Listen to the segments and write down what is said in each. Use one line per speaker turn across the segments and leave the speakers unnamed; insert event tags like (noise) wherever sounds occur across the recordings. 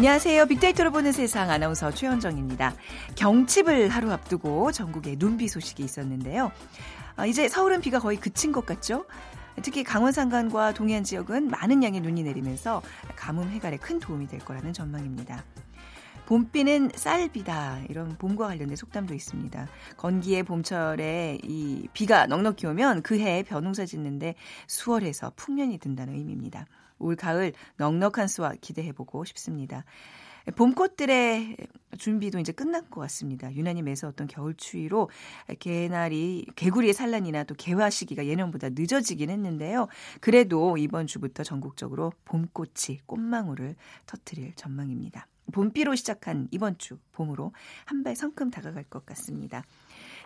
안녕하세요. 빅데이터로 보는 세상 아나운서 최현정입니다. 경칩을 하루 앞두고 전국에 눈비 소식이 있었는데요. 아, 이제 서울은 비가 거의 그친 것 같죠? 특히 강원 산간과 동해안 지역은 많은 양의 눈이 내리면서 가뭄 해갈에 큰 도움이 될 거라는 전망입니다. 봄비는 쌀비다 이런 봄과 관련된 속담도 있습니다. 건기의 봄철에 이 비가 넉넉히 오면 그 해에 벼농사 짓는데 수월해서 풍년이 든다는 의미입니다. 올 가을 넉넉한 수확 기대해보고 싶습니다. 봄꽃들의 준비도 이제 끝난 것 같습니다. 유난히 매서웠던 겨울 추위로 개나리, 개구리의 산란이나 또 개화 시기가 예년보다 늦어지긴 했는데요. 그래도 이번 주부터 전국적으로 봄꽃이 꽃망울을 터트릴 전망입니다. 봄비로 시작한 이번 주 봄으로 한 발 성큼 다가갈 것 같습니다.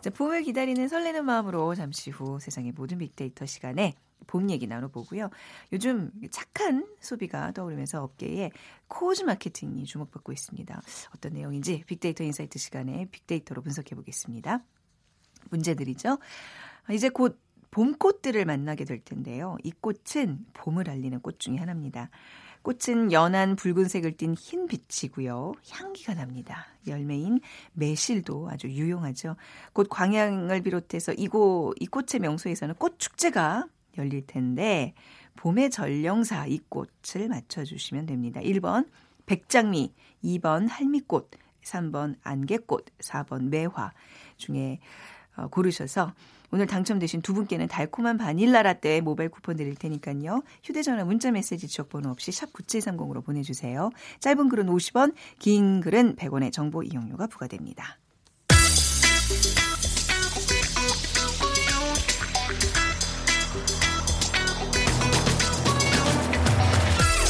자, 봄을 기다리는 설레는 마음으로 잠시 후 세상의 모든 빅데이터 시간에 봄 얘기 나눠보고요. 요즘 착한 소비가 떠오르면서 업계에 cause 마케팅이 주목받고 있습니다. 어떤 내용인지 빅데이터 인사이트 시간에 빅데이터로 분석해 보겠습니다. 문제 드리죠. 이제 곧 봄꽃들을 만나게 될 텐데요. 이 꽃은 봄을 알리는 꽃 중에 하나입니다. 꽃은 연한 붉은색을 띤 흰 빛이고요. 향기가 납니다. 열매인 매실도 아주 유용하죠. 곧 광양을 비롯해서 이곳 이 꽃의 명소에서는 꽃 축제가 열릴 텐데 봄의 전령사 이 꽃을 맞춰 주시면 됩니다. 1번 백장미, 2번 할미꽃, 3번 안개꽃, 4번 매화 중에 어, 고르셔서 오늘 당첨되신 두 분께는 달콤한 바닐라 라떼 모바일 쿠폰 드릴 테니까요. 휴대전화 문자 메시지 지역번호 없이 샵 9730으로 보내주세요. 짧은 글은 50원, 긴 글은 100원의 정보 이용료가 부과됩니다.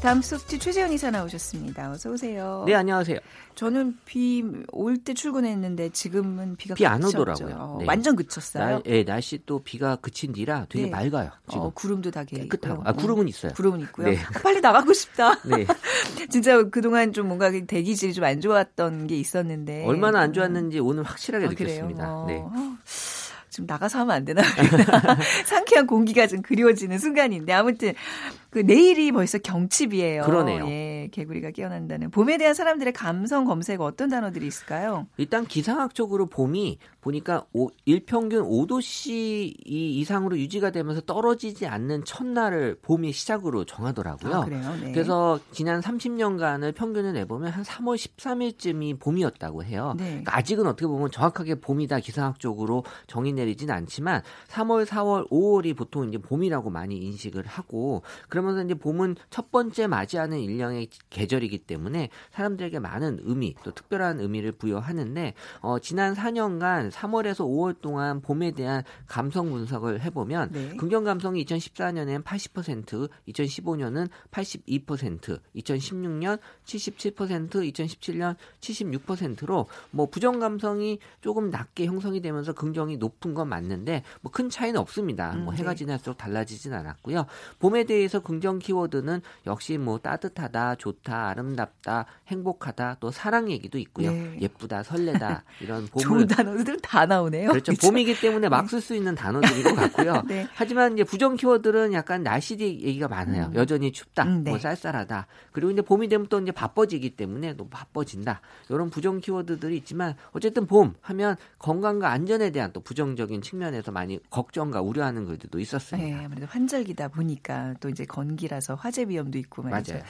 다음 소프트 최재현 이사 나오셨습니다. 어서 오세요.
네, 안녕하세요.
저는 비 올 때 출근했는데 지금은 비가
비 안 오더라고요.
네. 완전 그쳤어요.
날, 네, 날씨 또 비가 그친 뒤라 되게
네.
맑아요. 지금
어, 구름도 다
깨끗하고. 아, 구름은 있어요.
구름은 있고요.
네.
빨리 나가고 싶다.
네. (laughs)
진짜 그동안 좀 뭔가 대기질이 좀 안 좋았던 게 있었는데
얼마나 안 좋았는지 오늘 확실하게
아,
느꼈습니다.
어.
네.
좀 나가서 하면 안 되나? (laughs) 상쾌한 공기가 좀 그리워지는 순간인데 아무튼 그 내일이 벌써 경칩이에요.
그러네요.
예, 개구리가 깨어난다는 봄에 대한 사람들의 감성 검색 어떤 단어들이 있을까요?
일단 기상학적으로 봄이 보니까 오, 일평균 5도씨 이상으로 유지가 되면서 떨어지지 않는 첫날을 봄의 시작으로 정하더라고요.
아, 그래요? 네.
그래서 지난 30년간을 평균을 내보면 한 3월 13일쯤이 봄이었다고 해요.
네.
그러니까 아직은 어떻게 보면 정확하게 봄이다 기상학적으로 정의 내리진 않지만 3월, 4월, 5월이 보통 이제 봄이라고 많이 인식을 하고 그러면 서 이제 봄은 첫 번째 맞이하는 일령의 계절이기 때문에 사람들에게 많은 의미 또 특별한 의미를 부여하는데 어, 지난 4년간 3월에서 5월 동안 봄에 대한 감성 분석을 해보면
네.
긍정 감성이 2014년엔 80%, 2015년은 82%, 2016년 77%, 2017년 76%로 뭐 부정 감성이 조금 낮게 형성이 되면서 긍정이 높은 건 맞는데 뭐 큰 차이는 없습니다. 뭐
음,
해가
네.
지날수록 달라지진 않았고요. 봄에 대해서 긍정 키워드는 역시 뭐 따뜻하다, 좋다, 아름답다, 행복하다, 또 사랑 얘기도 있고요.
네.
예쁘다, 설레다 (laughs) 이런 봄을
좋은 단어들 다 나오네요.
그렇죠.
그쵸?
봄이기 때문에 막 쓸 수 있는 단어들인 것 같고요. (laughs)
네.
하지만 이제 부정 키워드는 약간 날씨 얘기가 많아요.
음.
여전히 춥다,
음, 네.
뭐 쌀쌀하다. 그리고 이제 봄이 되면 또 이제 바빠지기 때문에 또 바빠진다. 이런 부정 키워드들이 있지만 어쨌든 봄 하면 건강과 안전에 대한 또 부정적인 측면에서 많이 걱정과 우려하는 글들도 있었습니다.
네, 아무래도 환절기다 보니까 또 이제 건 기라서 화재 위험도 있고 말이죠.
맞아요.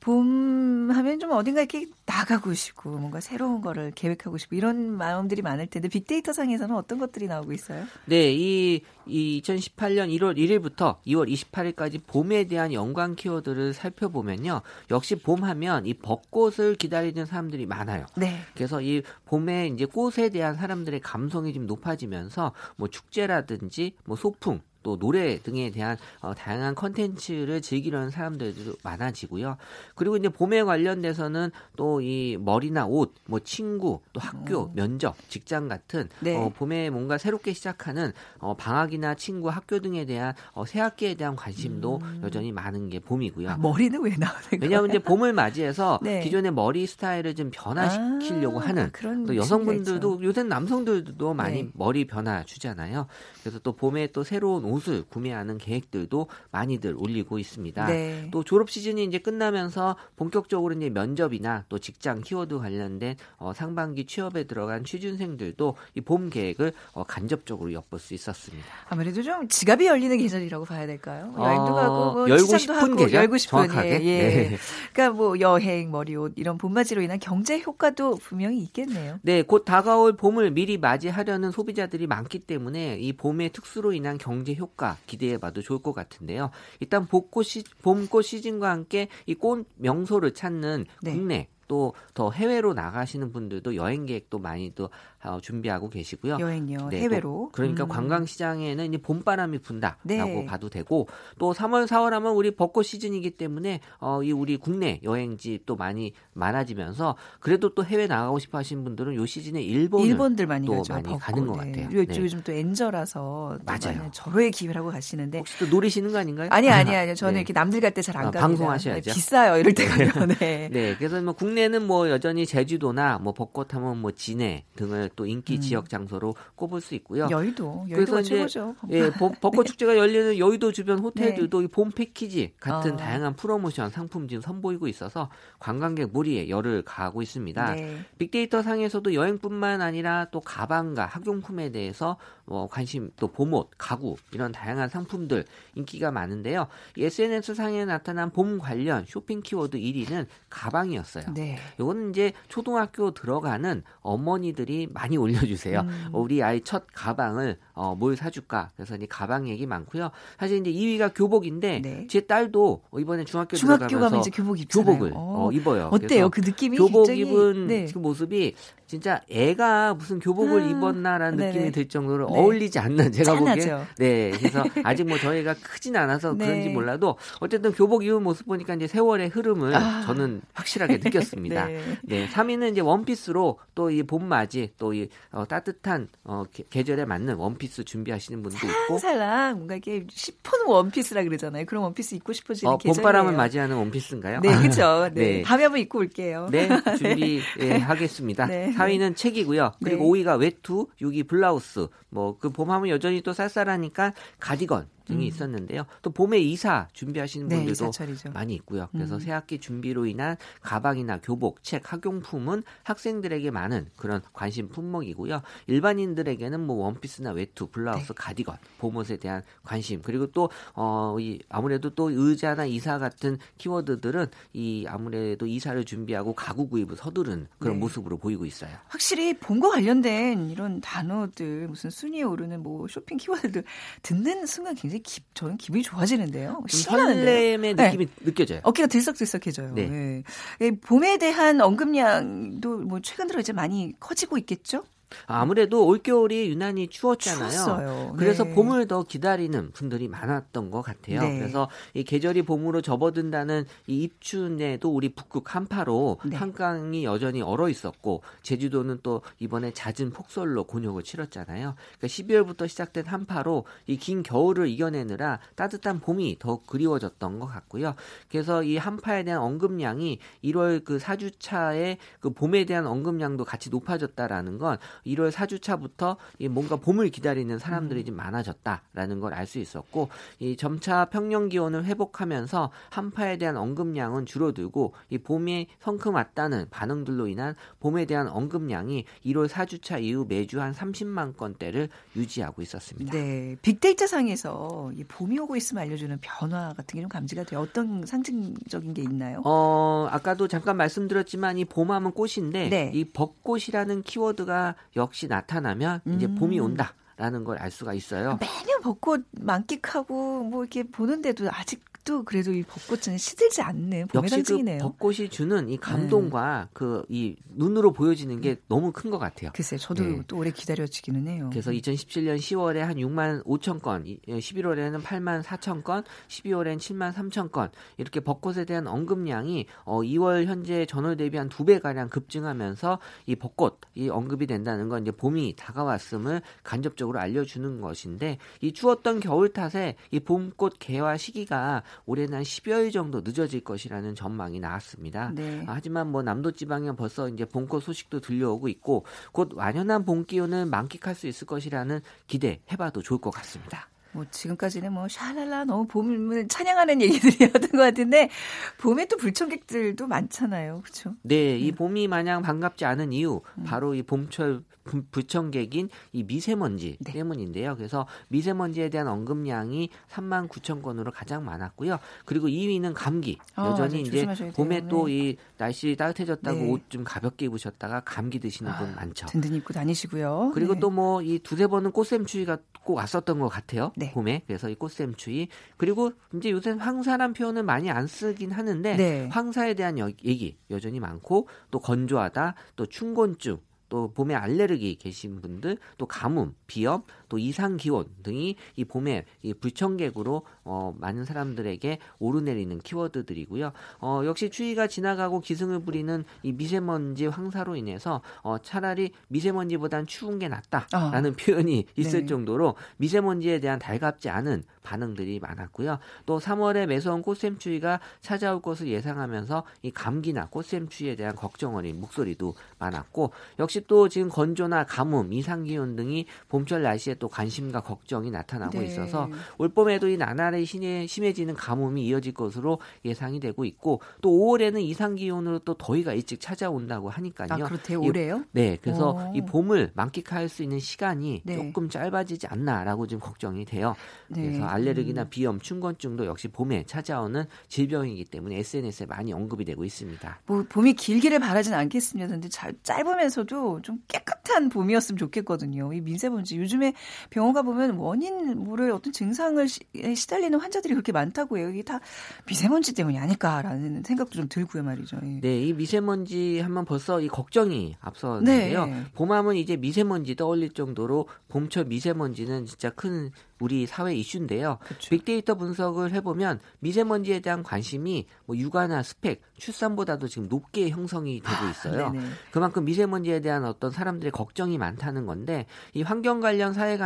봄 하면 좀 어딘가 이렇게 나가고 싶고 뭔가 새로운 거를 계획하고 싶고 이런 마음들이 많을 텐데 빅데이터 상에서는 어떤 것들이 나오고 있어요?
네, 이, 이 2018년 1월 1일부터 2월 28일까지 봄에 대한 연관 키워드를 살펴보면요. 역시 봄 하면 이 벚꽃을 기다리는 사람들이 많아요.
네.
그래서 이 봄에 이제 꽃에 대한 사람들의 감성이 좀 높아지면서 뭐 축제라든지 뭐 소풍 또 노래 등에 대한 어, 다양한 컨텐츠를 즐기려는 사람들도 많아지고요. 그리고 이제 봄에 관련돼서는 또 이 머리나 옷, 뭐 친구, 또 학교, 어. 면접, 직장 같은 네. 어, 봄에 뭔가 새롭게 시작하는 어, 방학이나 친구, 학교 등에 대한 어, 새 학기에 대한 관심도 음. 여전히 많은 게 봄이고요. 아,
머리는 왜 나오는 거예요?
왜냐하면 이제 봄을 맞이해서 (laughs) 네. 기존의 머리 스타일을 좀 변화시키려고 아, 하는 또 여성분들도 요새 남성들도 많이 네. 머리 변화 주잖아요. 그래서 또 봄에 또 새로운 옷을 구매하는 계획들도 많이들 올리고 있습니다. 네. 또 졸업 시즌이 이제 끝나면서 본격적으로 이제 면접이나 또 직장 키워드 관련된 어, 상반기 취업에 들어간 취준생들도 이 봄 계획을 어, 간접적으로 엿볼 수 있었습니다.
아무래도 좀 지갑이 열리는 계절이라고 봐야 될까요? 여행도 어, 가고 뭐 열고 싶은 하고,
계절
열고 싶은
정확하게. 예,
예. 네. 그러니까 뭐 여행, 머리옷 이런 봄맞이로 인한 경제 효과도 분명히 있겠네요.
네, 곧 다가올 봄을 미리 맞이하려는 소비자들이 많기 때문에 이 봄의 특수로 인한 경제 효과 기대해 봐도 좋을 것 같은데요. 일단 봄꽃, 시, 봄꽃 시즌과 함께 이 꽃 명소를 찾는 네. 국내 또 더 해외로 나가시는 분들도 여행 계획도 많이 또 어, 준비하고 계시고요.
여행요 네, 해외로.
그러니까 음. 관광 시장에는 이제 봄바람이 분다라고 네. 봐도 되고 또 3월 4월 하면 우리 벚꽃 시즌이기 때문에 어, 이 우리 국내 여행지 또 많이 많아지면서 그래도 또 해외 나가고 싶어 하시는 분들은 요 시즌에 일본
일본들 많이
또
가죠.
많이 벚꽃, 가는 것
네.
같아요.
요즘, 네. 요즘 또 엔저라서
맞아요.
절호의 기회라고 가시는데
혹시 또 노리시는 거 아닌가요?
아니 아니 (laughs) 아니요. 저는 네. 이렇게 남들 갈 때 잘안 아, 갑니다.
방송하셔야죠.
비싸요. 이럴 때 가면. (laughs) 네.
네. 그래서 뭐 국내는 뭐 여전히 제주도나 뭐 벚꽃 하면 뭐 진해 등을 또 인기 음. 지역 장소로 꼽을 수 있고요.
여의도, 여의도가 최고죠.
예, (laughs) 벚꽃 네. 축제가 열리는 여의도 주변 호텔들도 네. 이봄 패키지 같은 어. 다양한 프로모션 상품 지금 선보이고 있어서 관광객 무리에 열을 가하고 있습니다. 네. 빅데이터 상에서도 여행뿐만 아니라 또 가방과 학용품에 대해서 뭐 관심 또 봄옷, 가구 이런 다양한 상품들 인기가 많은데요. SNS 상에 나타난 봄 관련 쇼핑 키워드 1위는 가방이었어요. 네. 이거는 이제 초등학교 들어가는 어머니들이 많이 올려주세요. 음. 우리 아이 첫 가방을 어, 뭘 사줄까? 그래서 이제 가방 얘기 많고요. 사실 이제 2위가 교복인데 네. 제 딸도 이번에 중학교,
중학교
가면
이제 교복 입잖아요.
교복을 어, 입어요.
어때요? 그 느낌이
교복
굉장히,
입은 네. 그 모습이 진짜 애가 무슨 교복을 아, 입었나라는 네네. 느낌이 들 정도로 네. 어울리지 않는 제가 보기에 네 그래서 아직 뭐 저희가 크진 않아서 네. 그런지 몰라도 어쨌든 교복 입은 모습 보니까 이제 세월의 흐름을 아. 저는 확실하게 느꼈습니다. (laughs) 네. 네 3위는 이제 원피스로 또 이 봄맞이 또이 어, 따뜻한 어, 계절에 맞는 원피스 준비하시는 분도 있고
살랑 뭔가 이렇게 싶은 원피스라 그러잖아요. 그런 원피스 입고 싶어지는 어.
봄바람을 맞이하는 원피스인가요?
네 그렇죠. (laughs) 네. 네. 밤에 한번 입고 올게요.
네 준비하겠습니다. (laughs) 네. 4위는 책이고요. 그리고 네. 5위가 외투, 6위 블라우스. 뭐 그 봄하면 여전히 또 쌀쌀하니까 가디건 등이 음. 있었는데요. 또 봄에 이사 준비하시는 네, 분들도 이사철이죠. 많이 있고요. 그래서 음. 새학기 준비로 인한 가방이나 교복, 책, 학용품은 학생들에게 많은 그런 관심 품목이고요. 일반인들에게는 뭐 원피스나 외투, 블라우스, 네. 가디건, 봄옷에 대한 관심 그리고 또 어, 이 아무래도 또 의자나 이사 같은 키워드들은 이 아무래도 이사를 준비하고 가구 구입을 서두른 그런 네. 모습으로 보이고 있어요.
확실히 봄과 관련된 이런 단어들 무슨 순위에 오르는 뭐 쇼핑 키워드들 듣는 순간 굉장히 굉장히 기, 저는 기분이 좋아지는데요.
설렘의 네. 느낌이 느껴져요.
어깨가 들썩들썩해져요. 네. 네. 예, 봄에 대한 언급량도 뭐 최근 들어 이제 많이 커지고 있겠죠?
아무래도 올겨울이 유난히 추웠잖아요.
추웠어요.
그래서
네.
봄을 더 기다리는 분들이 많았던 것 같아요. 네. 그래서 이 계절이 봄으로 접어든다는 이 입춘에도 우리 북극 한파로 네. 한강이 여전히 얼어 있었고 제주도는 또 이번에 잦은 폭설로 곤욕을 치렀잖아요. 그러니까 12월부터 시작된 한파로 이 긴 겨울을 이겨내느라 따뜻한 봄이 더 그리워졌던 것 같고요. 그래서 이 한파에 대한 언급량이 1월 그 4주차에 그 봄에 대한 언급량도 같이 높아졌다라는 건 1월 4주차부터 뭔가 봄을 기다리는 사람들이 음. 좀 많아졌다라는 걸 알 수 있었고 이 점차 평년 기온을 회복하면서 한파에 대한 언급량은 줄어들고 이 봄이 성큼 왔다는 반응들로 인한 봄에 대한 언급량이 1월 4주차 이후 매주 한 30만 건대를 유지하고 있었습니다.
네, 빅데이터 상에서 봄이 오고 있으면 알려주는 변화 같은 게 좀 감지가 돼요. 어떤 상징적인 게 있나요?
어, 아까도 잠깐 말씀드렸지만 이 봄하면 꽃인데 네. 이 벚꽃이라는 키워드가 역시 나타나면 이제 봄이 음. 온다. 라는 걸 알 수가 있어요.
매년 벚꽃 만끽하고 뭐 이렇게 보는데도 아직 아직도 그래도 이 벚꽃은 시들지 않는 봄의
역시
상징이네요.
그 벚꽃이 주는 이 감동과 네. 그 그이 눈으로 보여지는 게 너무 큰 것 같아요.
글쎄, 저도 네. 또 오래 기다려지기는 해요.
그래서 2017년 10월에 한 6만 5천 건, 11월에는 8만 4천 건, 12월엔 7만 3천 건 이렇게 벚꽃에 대한 언급량이 어 2월 현재 전월 대비 한 두 배 가량 급증하면서 이 벚꽃 이 언급이 된다는 건 이제 봄이 다가왔음을 간접적으로 알려주는 것인데 이 추웠던 겨울 탓에 이 봄꽃 개화 시기가 올해는 한 10여일 정도 늦어질 것이라는 전망이 나왔습니다. 네. 아, 하지만 뭐 남도 지방에 벌써 이제 봄꽃 소식도 들려오고 있고 곧 완연한 봄 기운을 만끽할 수 있을 것이라는 기대 해봐도 좋을 것 같습니다.
뭐 지금까지는 뭐 샤랄라 너무 봄을 찬양하는 얘기들이었던 (laughs) 것 같은데 봄에 또 불청객들도 많잖아요, 그렇죠?
네, 이 음. 봄이 마냥 반갑지 않은 이유 음. 바로 이 봄철 부청객인 이 미세먼지 네. 때문인데요. 그래서 미세먼지에 대한 언급량이 3만 9천 건으로 가장 많았고요. 그리고 2위는 감기. 어, 여전히 이제 봄에 네. 또이 날씨 따뜻해졌다고 네. 옷좀 가볍게 입으셨다가 감기 드시는 분 아, 많죠.
든든히 입고 다니시고요.
그리고 네. 또뭐 이 두세 번은 꽃샘추위가 꼭 왔었던 것 같아요. 네. 봄에. 그래서 이 꽃샘추위. 그리고 이제 요새 황사란 표현은 많이 안 쓰긴 하는데 네. 황사에 대한 얘기 여전히 많고 또 건조하다, 또 춘곤증 또 봄에 알레르기 계신 분들, 또 가뭄, 비염, 또 이상 기온 등이 이 봄에 이 불청객으로 어, 많은 사람들에게 오르내리는 키워드들이고요. 어, 역시 추위가 지나가고 기승을 부리는 이 미세먼지 황사로 인해서 어, 차라리 미세먼지보단 추운 게 낫다라는 아. 표현이 있을 네. 정도로 미세먼지에 대한 달갑지 않은 반응들이 많았고요. 또 3월에 매서운 꽃샘 추위가 찾아올 것을 예상하면서 이 감기나 꽃샘 추위에 대한 걱정 어린 목소리도 많았고 역시 또 지금 건조나 가뭄, 이상 기온 등이 봄철 날씨에 또 관심과 걱정이 나타나고 네. 있어서 올 봄에도 이 나날이 심해지는 가뭄이 이어질 것으로 예상이 되고 있고 또 5월에는 이상 기온으로 또 더위가 일찍 찾아온다고 하니까요. 아,
그렇대요. 올해요?
네. 그래서 오. 이 봄을 만끽할 수 있는 시간이 네. 조금 짧아지지 않나라고 좀 걱정이 돼요. 네. 그래서 알레르기나 음. 비염, 춘곤증도 역시 봄에 찾아오는 질병이기 때문에 SNS에 많이 언급이 되고 있습니다.
뭐 봄이 길기를 바라진 않겠습니다. 근데 짧으면서도 좀 깨끗한 봄이었으면 좋겠거든요. 이 민세먼지 요즘에 병원 가 보면 원인 모를 어떤 증상을 시, 달리는 환자들이 그렇게 많다고 해요. 이게 다 미세먼지 때문이 아닐까라는 생각도 좀 들고요 말이죠. 예.
네, 이 미세먼지 하면 벌써 이 걱정이 앞서는데요. 네. 봄하면 이제 미세먼지 떠올릴 정도로 봄철 미세먼지는 진짜 큰 우리 사회 이슈인데요. 그렇죠. 빅데이터 분석을 해보면 미세먼지에 대한 관심이 뭐 육아나 스펙, 출산보다도 지금 높게 형성이 되고 아, 있어요. 아, 그만큼 미세먼지에 대한 어떤 사람들의 걱정이 많다는 건데 이 환경 관련 사회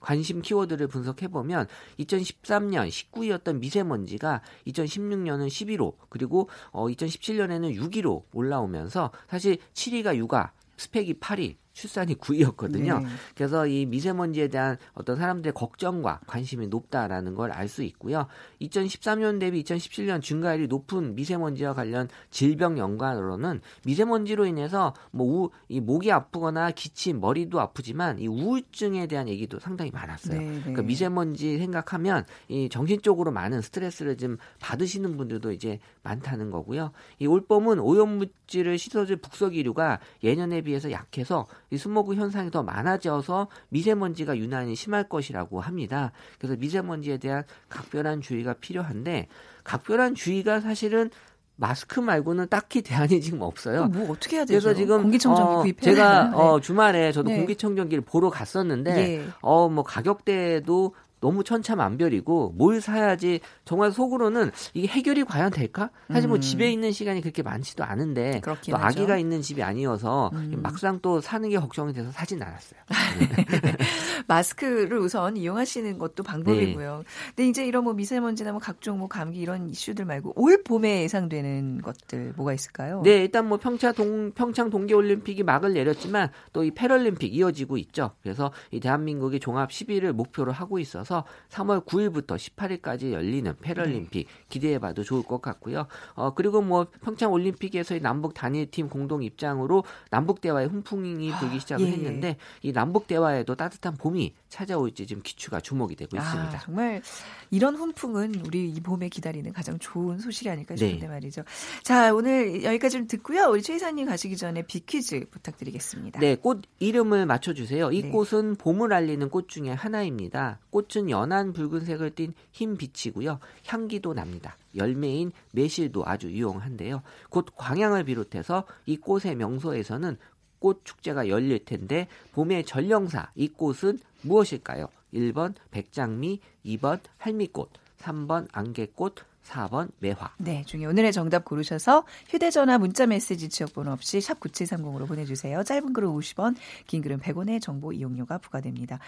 관심 키워드를 분석해보면 2013년 19위였던 미세먼지가 2016년은 11호 그리고 어 2017년에는 6위로 올라오면서 사실 7위가 육아, 스펙이 8위, 출산이 9위였거든요. 네. 그래서 이 미세먼지에 대한 어떤 사람들의 걱정과 관심이 높다라는 걸 알 수 있고요. 2013년 대비 2017년 증가율이 높은 미세먼지와 관련 질병 연관으로는 미세먼지로 인해서 뭐 우, 이 목이 아프거나 기침, 머리도 아프지만 이 우울증에 대한 얘기도 상당히 많았어요. 네, 네. 그러니까 미세먼지 생각하면 이 정신적으로 많은 스트레스를 좀 받으시는 분들도 이제 많다는 거고요. 이 올봄은 오염물질을 씻어줄 북석이류가 예년에 비해서 약해서 이 스모그 현상이 더 많아져서 미세먼지가 유난히 심할 것이라고 합니다. 그래서 미세먼지에 대한 각별한 주의가 필요한데 각별한 주의가 사실은 마스크 말고는 딱히 대안이 지금 없어요.
뭐 어떻게 해야 되죠?
그래서 지금 공기청정기 어, 구입해야 제가 네. 어, 주말에 저도 네. 공기청정기를 보러 갔었는데 네. 어뭐 가격대도 너무 천차만별이고 뭘 사야지 정말 속으로는 이게 해결이 과연 될까? 사실 뭐 음. 집에 있는 시간이 그렇게 많지도 않은데 또 아기가 있는 집이 아니어서 음. 막상 또 사는 게 걱정이 돼서 사진 않았어요. (laughs)
마스크를 우선 이용하시는 것도 방법이고요. 네. 근데 이제 이런 뭐 미세먼지나 뭐 각종 뭐 감기 이런 이슈들 말고 올 봄에 예상되는 것들 뭐가 있을까요?
네, 일단 뭐 평창 동 평창 동계 올림픽이 막을 내렸지만 또 이 패럴림픽 이어지고 있죠. 그래서 이 대한민국이 종합 10위를 목표로 하고 있어서 있어서 3월 9일부터 18일까지 열리는 패럴림픽 네. 기대해봐도 좋을 것 같고요. 어 그리고 뭐 평창 올림픽에서의 남북 단일팀 공동 입장으로 남북 대화의 훈풍이 불기 시작을 아, 예. 했는데 이 남북 대화에도 따뜻한 봄이 찾아올지 지금 기추가 주목이 되고 아, 있습니다.
정말 이런 훈풍은 우리 이 봄에 기다리는 가장 좋은 소식이 아닐까 싶은데 네. 말이죠. 자 오늘 여기까지 좀 듣고요. 우리 최 이사님 가시기 전에 비퀴즈 부탁드리겠습니다.
네, 꽃 이름을 맞춰주세요. 이 네. 꽃은 봄을 알리는 꽃 중에 하나입니다. 꽃은 꽃은 연한 붉은색을 띤 흰 빛이고요. 향기도 납니다. 열매인 매실도 아주 유용한데요. 곧 광양을 비롯해서 이 꽃의 명소에서는 꽃 축제가 열릴 텐데 봄의 전령사 이 꽃은 무엇일까요? 1번 백장미, 2번 할미꽃, 3번 안개꽃, 4번 매화.
네, 중에 오늘의 정답 고르셔서 휴대전화 문자 메시지 지역번호 없이 샵 9730으로 보내주세요. 짧은 글은 50원, 긴 글은 100원의 정보 이용료가 부과됩니다.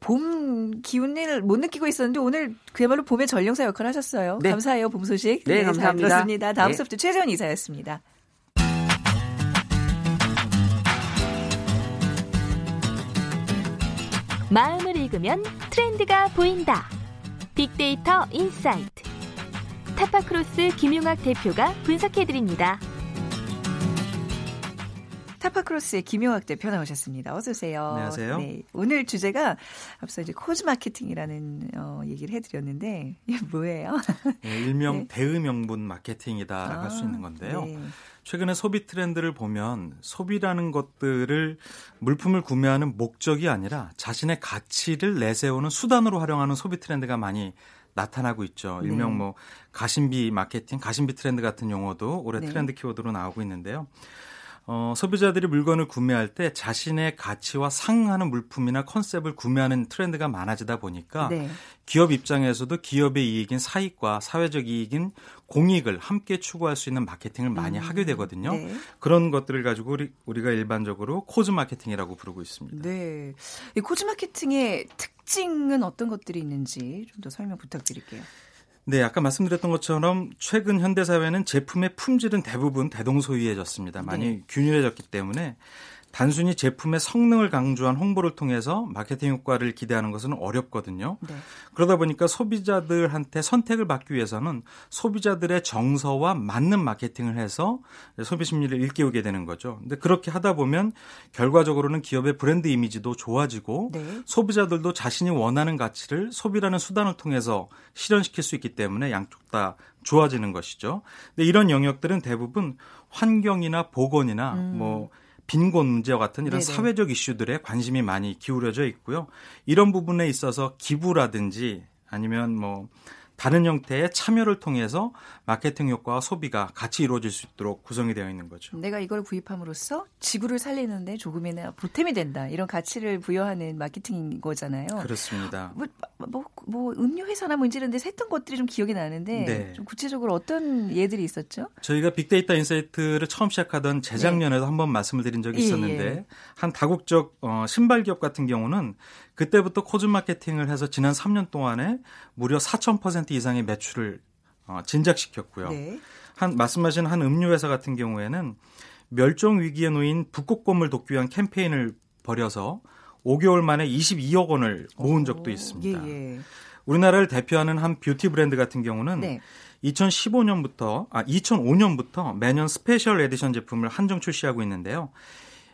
봄 기운을 못 느끼고 있었는데 오늘 그야말로 봄의 전령사 역할을 하셨어요. 네. 감사해요, 봄 소식.
네, 네 감사합니다.
잘 들었습니다. 다음 네. 소프트 최재원 이사였습니다.
마음을 읽으면 트렌드가 보인다. 빅데이터 인사이트. 타파크로스 김용학 대표가 분석해드립니다.
타파크로스의 김용학 대표 나오셨습니다. 어서 오세요.
안녕하세요. 네,
오늘 주제가 앞서 이제 cause 마케팅이라는 어, 얘기를 해드렸는데 이게 뭐예요?
네, 일명 (laughs) 네. 대의명분 마케팅이다라고 아, 할수 있는 건데요. 네. 최근에 소비 트렌드를 보면 소비라는 것들을 물품을 구매하는 목적이 아니라 자신의 가치를 내세우는 수단으로 활용하는 소비 트렌드가 많이 나타나고 있죠. 일명 네. 뭐 가심비 마케팅, 가심비 트렌드 같은 용어도 올해 네. 트렌드 키워드로 나오고 있는데요. 어, 소비자들이 물건을 구매할 때 자신의 가치와 상응하는 물품이나 컨셉을 구매하는 트렌드가 많아지다 보니까 네. 기업 입장에서도 기업의 이익인 사익과 사회적 이익인 공익을 함께 추구할 수 있는 마케팅을 많이 음, 하게 되거든요. 네. 그런 것들을 가지고 우리, 우리가 일반적으로 cause 마케팅이라고 부르고 있습니다.
네. 이 cause 마케팅의 특징은 어떤 것들이 있는지 좀 더 설명 부탁드릴게요.
네, 아까 말씀드렸던 것처럼 최근 현대 사회는 제품의 품질은 대부분 대동소이해졌습니다. 많이 네. 균일해졌기 때문에 단순히 제품의 성능을 강조한 홍보를 통해서 마케팅 효과를 기대하는 것은 어렵거든요. 네. 그러다 보니까 소비자들한테 선택을 받기 위해서는 소비자들의 정서와 맞는 마케팅을 해서 소비 심리를 일깨우게 되는 거죠. 근데 그렇게 하다 보면 결과적으로는 기업의 브랜드 이미지도 좋아지고 네. 소비자들도 자신이 원하는 가치를 소비라는 수단을 통해서 실현시킬 수 있기 때문에 양쪽 다 좋아지는 것이죠. 근데 이런 영역들은 대부분 환경이나 보건이나 음. 뭐 빈곤 문제와 같은 이런 네네. 사회적 이슈들에 관심이 많이 기울여져 있고요. 이런 부분에 있어서 기부라든지 아니면 뭐 다른 형태의 참여를 통해서 마케팅 효과와 소비가 같이 이루어질 수 있도록 구성이 되어 있는 거죠.
내가 이걸 구입함으로써 지구를 살리는데 조금이나 보탬이 된다. 이런 가치를 부여하는 마케팅인 거잖아요.
그렇습니다.
뭐, 뭐, 뭐 음료 회사나 뭐 이런 데서 했던 것들이 좀 기억이 나는데 네. 좀 구체적으로 어떤 예들이 있었죠?
저희가 빅데이터 인사이트를 처음 시작하던 재작년에도 네. 한번 말씀을 드린 적이 있었는데 예, 예. 한 다국적 어, 신발 기업 같은 경우는 그때부터 cause 마케팅을 해서 지난 3년 동안에 무려 4,000% 이상의 매출을 어, 진작시켰고요. 네. 한 말씀하신 한 음료 회사 같은 경우에는 멸종 위기에 놓인 북극곰을 돕기 위한 캠페인을 벌여서 5개월 만에 22억 원을 모은 적도 있습니다. 예, 예. 우리나라를 대표하는 한 뷰티 브랜드 같은 경우는 네. 2015년부터 아 2005년부터 매년 special edition 제품을 한정 출시하고 있는데요.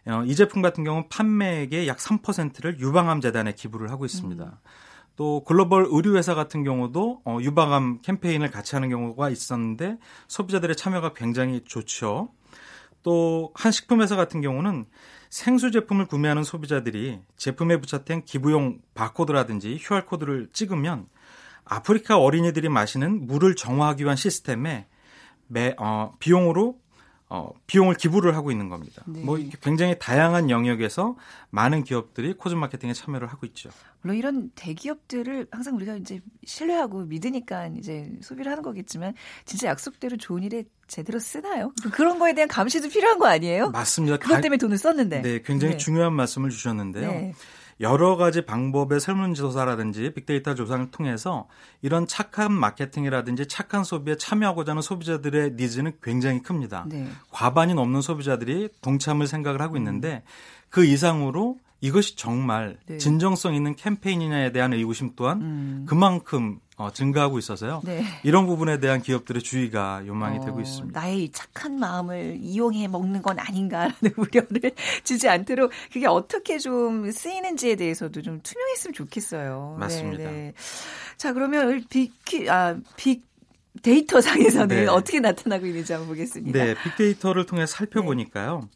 어, 이 제품 같은 경우는 판매액의 약 3%를 유방암 재단에 기부를 하고 있습니다. 음. 또 글로벌 의류 회사 같은 경우도 어, 유방암 캠페인을 같이 하는 경우가 있었는데 소비자들의 참여가 굉장히 좋죠. 또 한 식품 회사 같은 경우는 생수 제품을 구매하는 소비자들이 제품에 부착된 기부용 바코드라든지 QR 코드를 찍으면 아프리카 어린이들이 마시는 물을 정화하기 위한 시스템에 매, 어, 비용으로 어, 비용을 기부를 하고 있는 겁니다. 네. 뭐 굉장히 다양한 영역에서 많은 기업들이 코즈 마케팅에 참여를 하고 있죠.
물론 이런 대기업들을 항상 우리가 이제 신뢰하고 믿으니까 이제 소비를 하는 거겠지만 진짜 약속대로 좋은 일에 제대로 쓰나요? 그런 거에 대한 감시도 필요한 거 아니에요?
맞습니다.
그것 때문에 돈을 썼는데.
네, 굉장히 네. 중요한 말씀을 주셨는데요. 네. 여러 가지 방법의 설문조사라든지 빅데이터 조사를 통해서 이런 착한 마케팅이라든지 착한 소비에 참여하고자 하는 소비자들의 니즈는 굉장히 큽니다. 네. 과반이 넘는 소비자들이 동참을 생각을 하고 있는데 그 이상으로 이것이 정말 네. 진정성 있는 캠페인이냐에 대한 의구심 또한 음. 그만큼 어, 증가하고 있어서요. 네. 이런 부분에 대한 기업들의 주의가 요망이 어, 되고 있습니다.
나의 착한 마음을 이용해 먹는 건 아닌가라는 (laughs) 우려를 주지 않도록 그게 어떻게 좀 쓰이는지에 대해서도 좀 투명했으면 좋겠어요.
맞습니다. 네, 네.
자 그러면 빅, 아, 빅 데이터 상에서는 네. 어떻게 나타나고 있는지 한번 보겠습니다.
네, 빅데이터를 통해 살펴보니까요.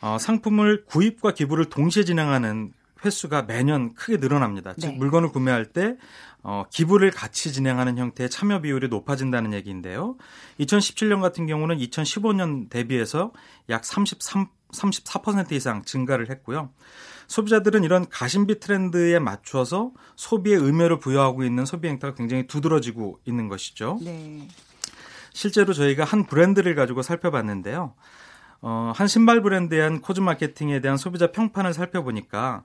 어, 상품을 구입과 기부를 동시에 진행하는 횟수가 매년 크게 늘어납니다. 즉
네.
물건을 구매할 때 어, 기부를 같이 진행하는 형태의 참여 비율이 높아진다는 얘기인데요. 2017년 같은 경우는 2015년 대비해서 약 33, 34% 이상 증가를 했고요. 소비자들은 이런 가심비 트렌드에 맞춰서 소비의 의미를 부여하고 있는 소비 행태가 굉장히 두드러지고 있는 것이죠.
네.
실제로 저희가 한 브랜드를 가지고 살펴봤는데요. 어, 한 신발 브랜드의 한 코즈 마케팅에 대한 소비자 평판을 살펴보니까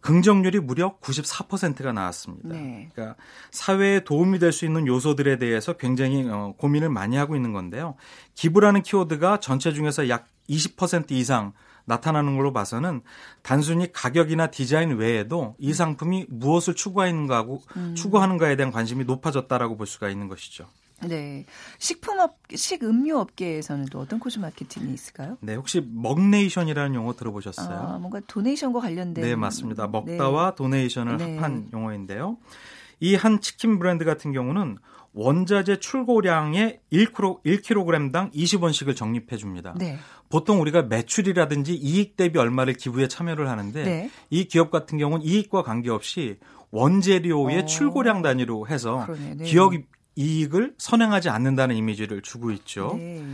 긍정률이 무려 94%가 나왔습니다.
네.
그러니까 사회에 도움이 될 수 있는 요소들에 대해서 굉장히 어, 고민을 많이 하고 있는 건데요. 기부라는 키워드가 전체 중에서 약 20% 이상 나타나는 걸로 봐서는 단순히 가격이나 디자인 외에도 이 상품이 무엇을 추구하는가하고 추구하는가에 대한 관심이 높아졌다라고 볼 수가 있는 것이죠.
네. 식품업, 식음료업계에서는 또 어떤 cause 마케팅이 있을까요?
네, 혹시 먹네이션이라는 용어 들어보셨어요?
아, 뭔가 donation과 관련된.
네, 맞습니다. 먹다와 donation을
네.
합한 용어인데요. 이 한 치킨 브랜드 같은 경우는 원자재 출고량의 1kg, 1kg당 20원씩을 적립해 줍니다.
네.
보통 우리가 매출이라든지 이익 대비 얼마를 기부에 참여를 하는데
네.
이 기업 같은 경우는 이익과 관계없이 원재료의
어.
출고량 단위로 해서
그러네. 네.
기업 이익을 선행하지 않는다는 이미지를 주고 있죠.
네.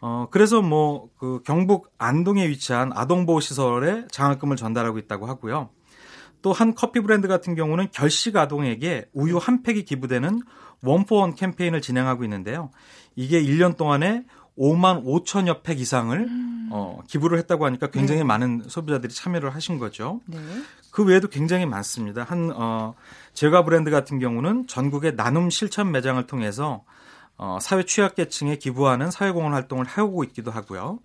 어, 그래서 뭐, 그 경북 안동에 위치한 아동보호시설에 장학금을 전달하고 있다고 하고요. 또 한 커피 브랜드 같은 경우는 결식 아동에게 우유 한 팩이 기부되는 원포원 캠페인을 진행하고 있는데요. 이게 1년 동안에 5만 5천여 팩 이상을 어, 기부를 했다고 하니까 굉장히
네.
많은 소비자들이 참여를 하신 거죠.
네.
그 외에도 굉장히 많습니다. 한 어, 제과 브랜드 같은 경우는 전국의 나눔 실천 매장을 통해서 어, 사회 취약계층에 기부하는 사회공헌 활동을 해오고 있기도 하고요.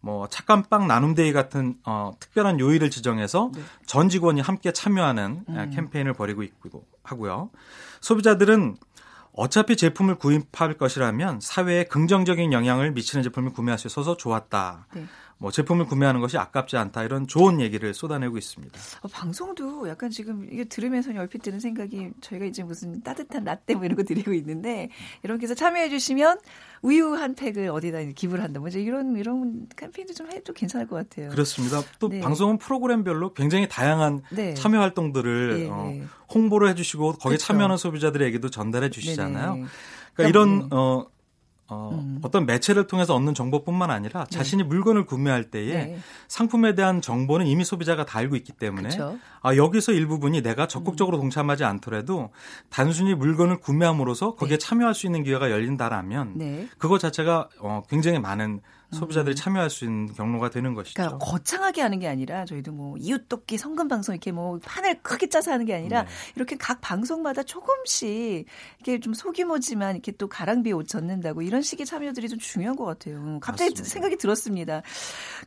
뭐 착감빵 나눔데이 같은 어, 특별한 요일을 지정해서
네.
전 직원이 함께 참여하는
음.
아, 캠페인을 벌이고 있기도 하고요. 소비자들은 어차피 제품을 구입할 것이라면 사회에 긍정적인 영향을 미치는 제품을 구매할 수 있어서 좋았다.
네.
뭐 제품을 구매하는 것이 아깝지 않다 이런 좋은 얘기를 쏟아내고 있습니다.
어, 방송도 약간 지금 이게 들으면서 얼핏 드는 생각이 저희가 이제 무슨 따뜻한 라떼 뭐 이런 거 드리고 있는데 이렇게 해서 참여해 주시면 우유 한 팩을 어디다 기부를 한다. 뭐 이제 이런 이런 캠페인도 좀 해도 괜찮을 것 같아요.
그렇습니다. 또
네.
방송은 프로그램별로 굉장히 다양한
네.
참여 활동들을
예,
어,
네.
홍보를 해주시고 거기에
그렇죠.
참여하는 소비자들에게도 전달해 주시잖아요.
네네.
그러니까 이런
네.
어, 어,
음.
어떤 매체를 통해서 얻는 정보뿐만 아니라 자신이 물건을 구매할 때에
네.
상품에 대한 정보는 이미 소비자가 다 알고 있기 때문에. 아, 여기서 일부분이 내가 적극적으로 동참하지 않더라도 단순히 물건을 구매함으로써 거기에 참여할 수 있는 기회가 열린다라면
네.
그거 자체가 어, 굉장히 많은 소비자들이 참여할 수 있는 경로가 되는 것이죠.
음. 그러니까 거창하게 하는 게 아니라 저희도 뭐 이웃 돕기 성금 방송 이렇게 뭐 판을 크게 짜서 하는 게 아니라
네.
이렇게 각 방송마다 조금씩 이렇게 좀 소규모지만 이렇게 또 가랑비에 옷 젖는다고 이런 식의 참여들이 좀 중요한 것 같아요. 갑자기
맞습니다.
생각이 들었습니다.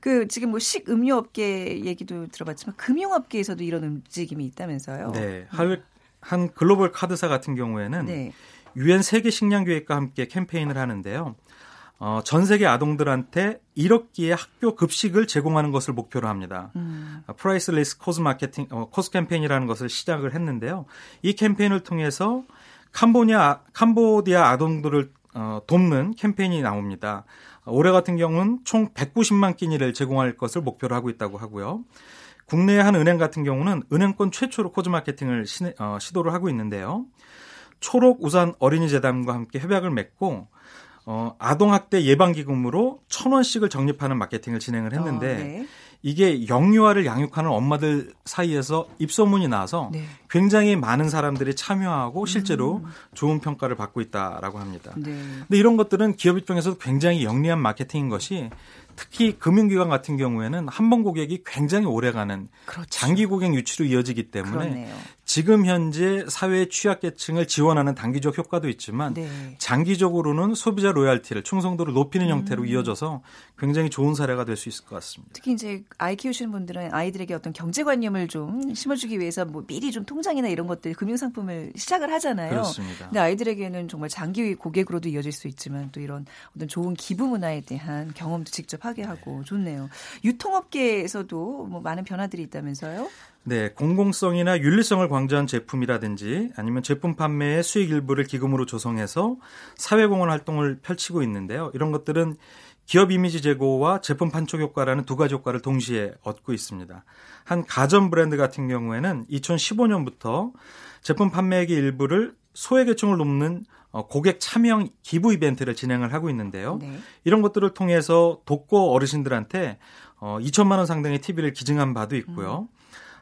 그 지금 뭐 식음료 업계 얘기도 들어봤지만 금융업계에서도 이런 움직임이 있다면서요.
네. 한, 한 글로벌 카드사 같은 경우에는
네.
유엔 세계 식량 계획과 함께 캠페인을 하는데요. 어, 전 세계 아동들한테 1억 끼의 학교 급식을 제공하는 것을 목표로 합니다.
음.
priceless cause 마케팅 어, cause 캠페인이라는 것을 시작을 했는데요. 이 캠페인을 통해서 캄보디아 캄보디아 아동들을 어, 돕는 캠페인이 나옵니다. 올해 같은 경우는 총 190만 끼니를 제공할 것을 목표로 하고 있다고 하고요. 국내의 한 은행 같은 경우는 은행권 최초로 코즈 마케팅을 시, 어, 시도를 하고 있는데요. 초록 우산 어린이 재단과 함께 협약을 맺고 어, 아동학대 예방기금으로 천 원씩을 적립하는 마케팅을 진행을 했는데
어, 네.
이게 영유아를 양육하는 엄마들 사이에서 입소문이 나서
네.
굉장히 많은 사람들이 참여하고 실제로 좋은 평가를 받고 있다라고 합니다.
네.
근데 이런 것들은 기업 입장에서도 굉장히 영리한 마케팅인 것이 특히 금융기관 같은 경우에는 한 번 고객이 굉장히 오래가는
그렇죠.
장기 고객 유치로 이어지기 때문에
그렇네요.
지금 현재 사회 취약계층을 지원하는 단기적 효과도 있지만
네.
장기적으로는 소비자 로얄티를 충성도를 높이는 형태로
음.
이어져서 굉장히 좋은 사례가 될 수 있을 것 같습니다.
특히 이제 아이 키우시는 분들은 아이들에게 어떤 경제관념을 좀 심어주기 위해서 뭐 미리 좀 통장이나 이런 것들 금융상품을 시작을 하잖아요.
그렇습니다.
근데 아이들에게는 정말 장기 고객으로도 이어질 수 있지만 또 이런 어떤 좋은 기부 문화에 대한 경험도 직접 하게 하고 좋네요. 유통업계에서도 뭐 많은 변화들이 있다면서요?
네, 공공성이나 윤리성을 강조한 제품이라든지 아니면 제품 판매의 수익 일부를 기금으로 조성해서 사회공헌 활동을 펼치고 있는데요. 이런 것들은 기업 이미지 제고와 제품 판촉 효과라는 두 가지 효과를 동시에 얻고 있습니다. 한 가전 브랜드 같은 경우에는 2015년부터 제품 판매액의 일부를 소액계층을 돕는 어, 고객 참여 기부 이벤트를 진행을 하고 있는데요. 네. 이런 것들을 통해서 독거 어르신들한테 2천만 어, 원 상당의 TV를 기증한 바도 있고요. 음.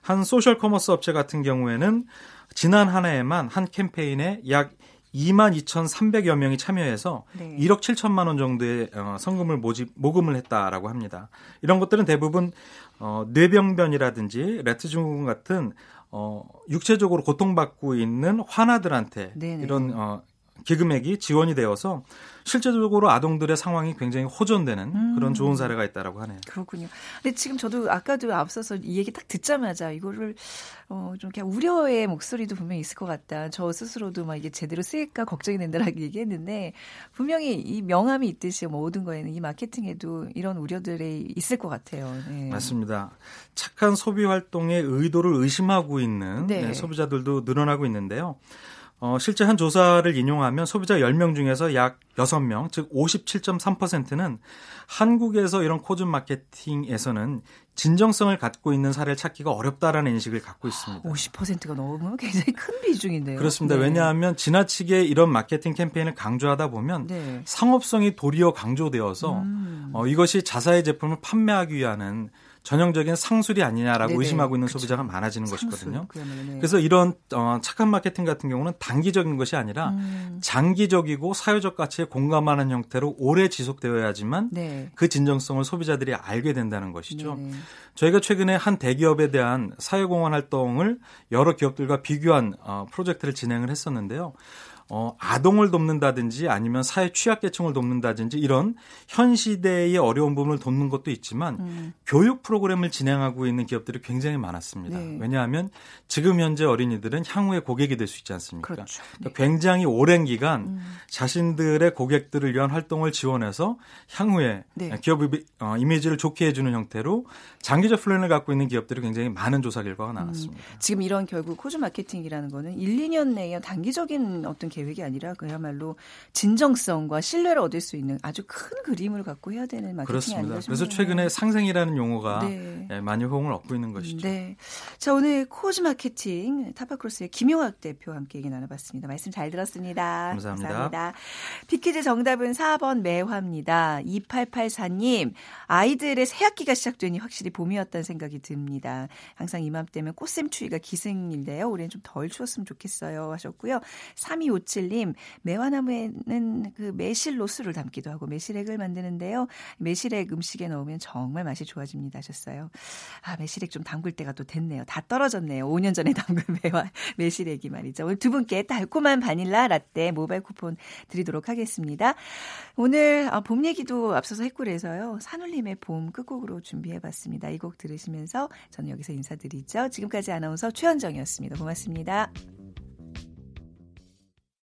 한 소셜 커머스 업체 같은 경우에는 지난 한 해에만 한 캠페인에 약 2만 2,300여 명이 참여해서 네. 1억 7천만 원 정도의 어, 성금을 모집 모금을 했다라고 합니다. 이런 것들은 대부분 어, 뇌병변이라든지 레트 증후군 같은 어, 육체적으로 고통받고 있는 환아들한테 네네. 이런 어, 기금액이 지원이 되어서 실제적으로 아동들의 상황이 굉장히 호전되는 음. 그런 좋은 사례가 있다라고 하네요.
그렇군요. 근데 지금 저도 아까도 앞서서 이 얘기 딱 듣자마자 이거를 어, 좀 그냥 우려의 목소리도 분명히 있을 것 같다. 저 스스로도 막 이게 제대로 쓰일까 걱정이 된다라고 (laughs) 얘기했는데 분명히 이 명함이 있듯이 뭐 모든 거에는 이 마케팅에도 이런 우려들이 있을 것 같아요.
네. 맞습니다. 착한 소비 활동의 의도를 의심하고 있는 네. 네, 소비자들도 늘어나고 있는데요. 어, 실제 한 조사를 인용하면 소비자 10명 중에서 약 6명, 즉 57.3%는 한국에서 이런 코즈 마케팅에서는 진정성을 갖고 있는 사례를 찾기가 어렵다라는 인식을 갖고 있습니다.
50%가 너무 굉장히 큰 비중인데요.
그렇습니다. 네. 왜냐하면 지나치게 이런 마케팅 캠페인을 강조하다 보면 네. 상업성이 도리어 강조되어서 음. 어, 이것이 자사의 제품을 판매하기 위한 전형적인 상술이 아니냐라고 네네. 의심하고 있는 그쵸. 소비자가 많아지는 상술, 것이거든요. 네. 그래서 이런 어, 착한 마케팅 같은 경우는 단기적인 것이 아니라 음. 장기적이고 사회적 가치에 공감하는 형태로 오래 지속되어야지만 네. 그 진정성을 소비자들이 알게 된다는 것이죠. 네네. 저희가 최근에 한 대기업에 대한 사회공헌 활동을 여러 기업들과 비교한 어, 프로젝트를 진행을 했었는데요. 어, 아동을 돕는다든지 아니면 사회 취약계층을 돕는다든지 이런 현 시대의 어려운 부분을 돕는 것도 있지만 음. 교육 프로그램을 진행하고 있는 기업들이 굉장히 많았습니다. 네. 왜냐하면 지금 현재 어린이들은 향후의 고객이 될 수 있지 않습니까? 그렇죠. 네. 굉장히 오랜 기간 음. 자신들의 고객들을 위한 활동을 지원해서 향후에 네. 기업 어, 이미지를 좋게 해주는 형태로 장기적 플랜을 갖고 있는 기업들이 굉장히 많은 조사 결과가 음. 나왔습니다. 음.
지금 이런 결국 cause 마케팅이라는 거는 1, 2년 내에 단기적인 어떤 계획 이 아니라 그야말로 진정성과 신뢰를 얻을 수 있는 아주 큰 그림을 갖고 해야 되는 마케팅이
그렇습니다. 그래서 최근에 상생이라는 용어가 네. 예, 많이 호응을 얻고 있는 것이죠. 네.
자 오늘 cause 마케팅 타파크로스의 김용학 대표와 함께 얘기 나눠봤습니다. 말씀 잘 들었습니다.
감사합니다. 감사합니다.
피키즈 정답은 4번 매화입니다. 2884님 아이들의 새학기가 시작되니 확실히 봄이었다는 생각이 듭니다. 항상 이맘때면 꽃샘추위가 기승인데요. 올해는 좀 덜 추웠으면 좋겠어요 하셨고요. 3257님 매화나무에는 그 매실 로스를 담기도 하고 매실액을 만드는데요. 매실액 음식에 넣으면 정말 맛이 좋아집니다 하셨어요. 아 매실액 좀 담글 때가 또 됐네요. 다 떨어졌네요. 5년 전에 (laughs) 담근 매화 매실액이 말이죠. 오늘 두 분께 달콤한 바닐라 라떼 모바일 쿠폰 드리도록 하겠습니다. 오늘 아, 봄 얘기도 앞서서 했고 그래서요. 산울림의 봄 끝곡으로 준비해봤습니다. 이 곡 들으시면서 저는 여기서 인사드리죠. 지금까지 아나운서 최현정이었습니다. 고맙습니다.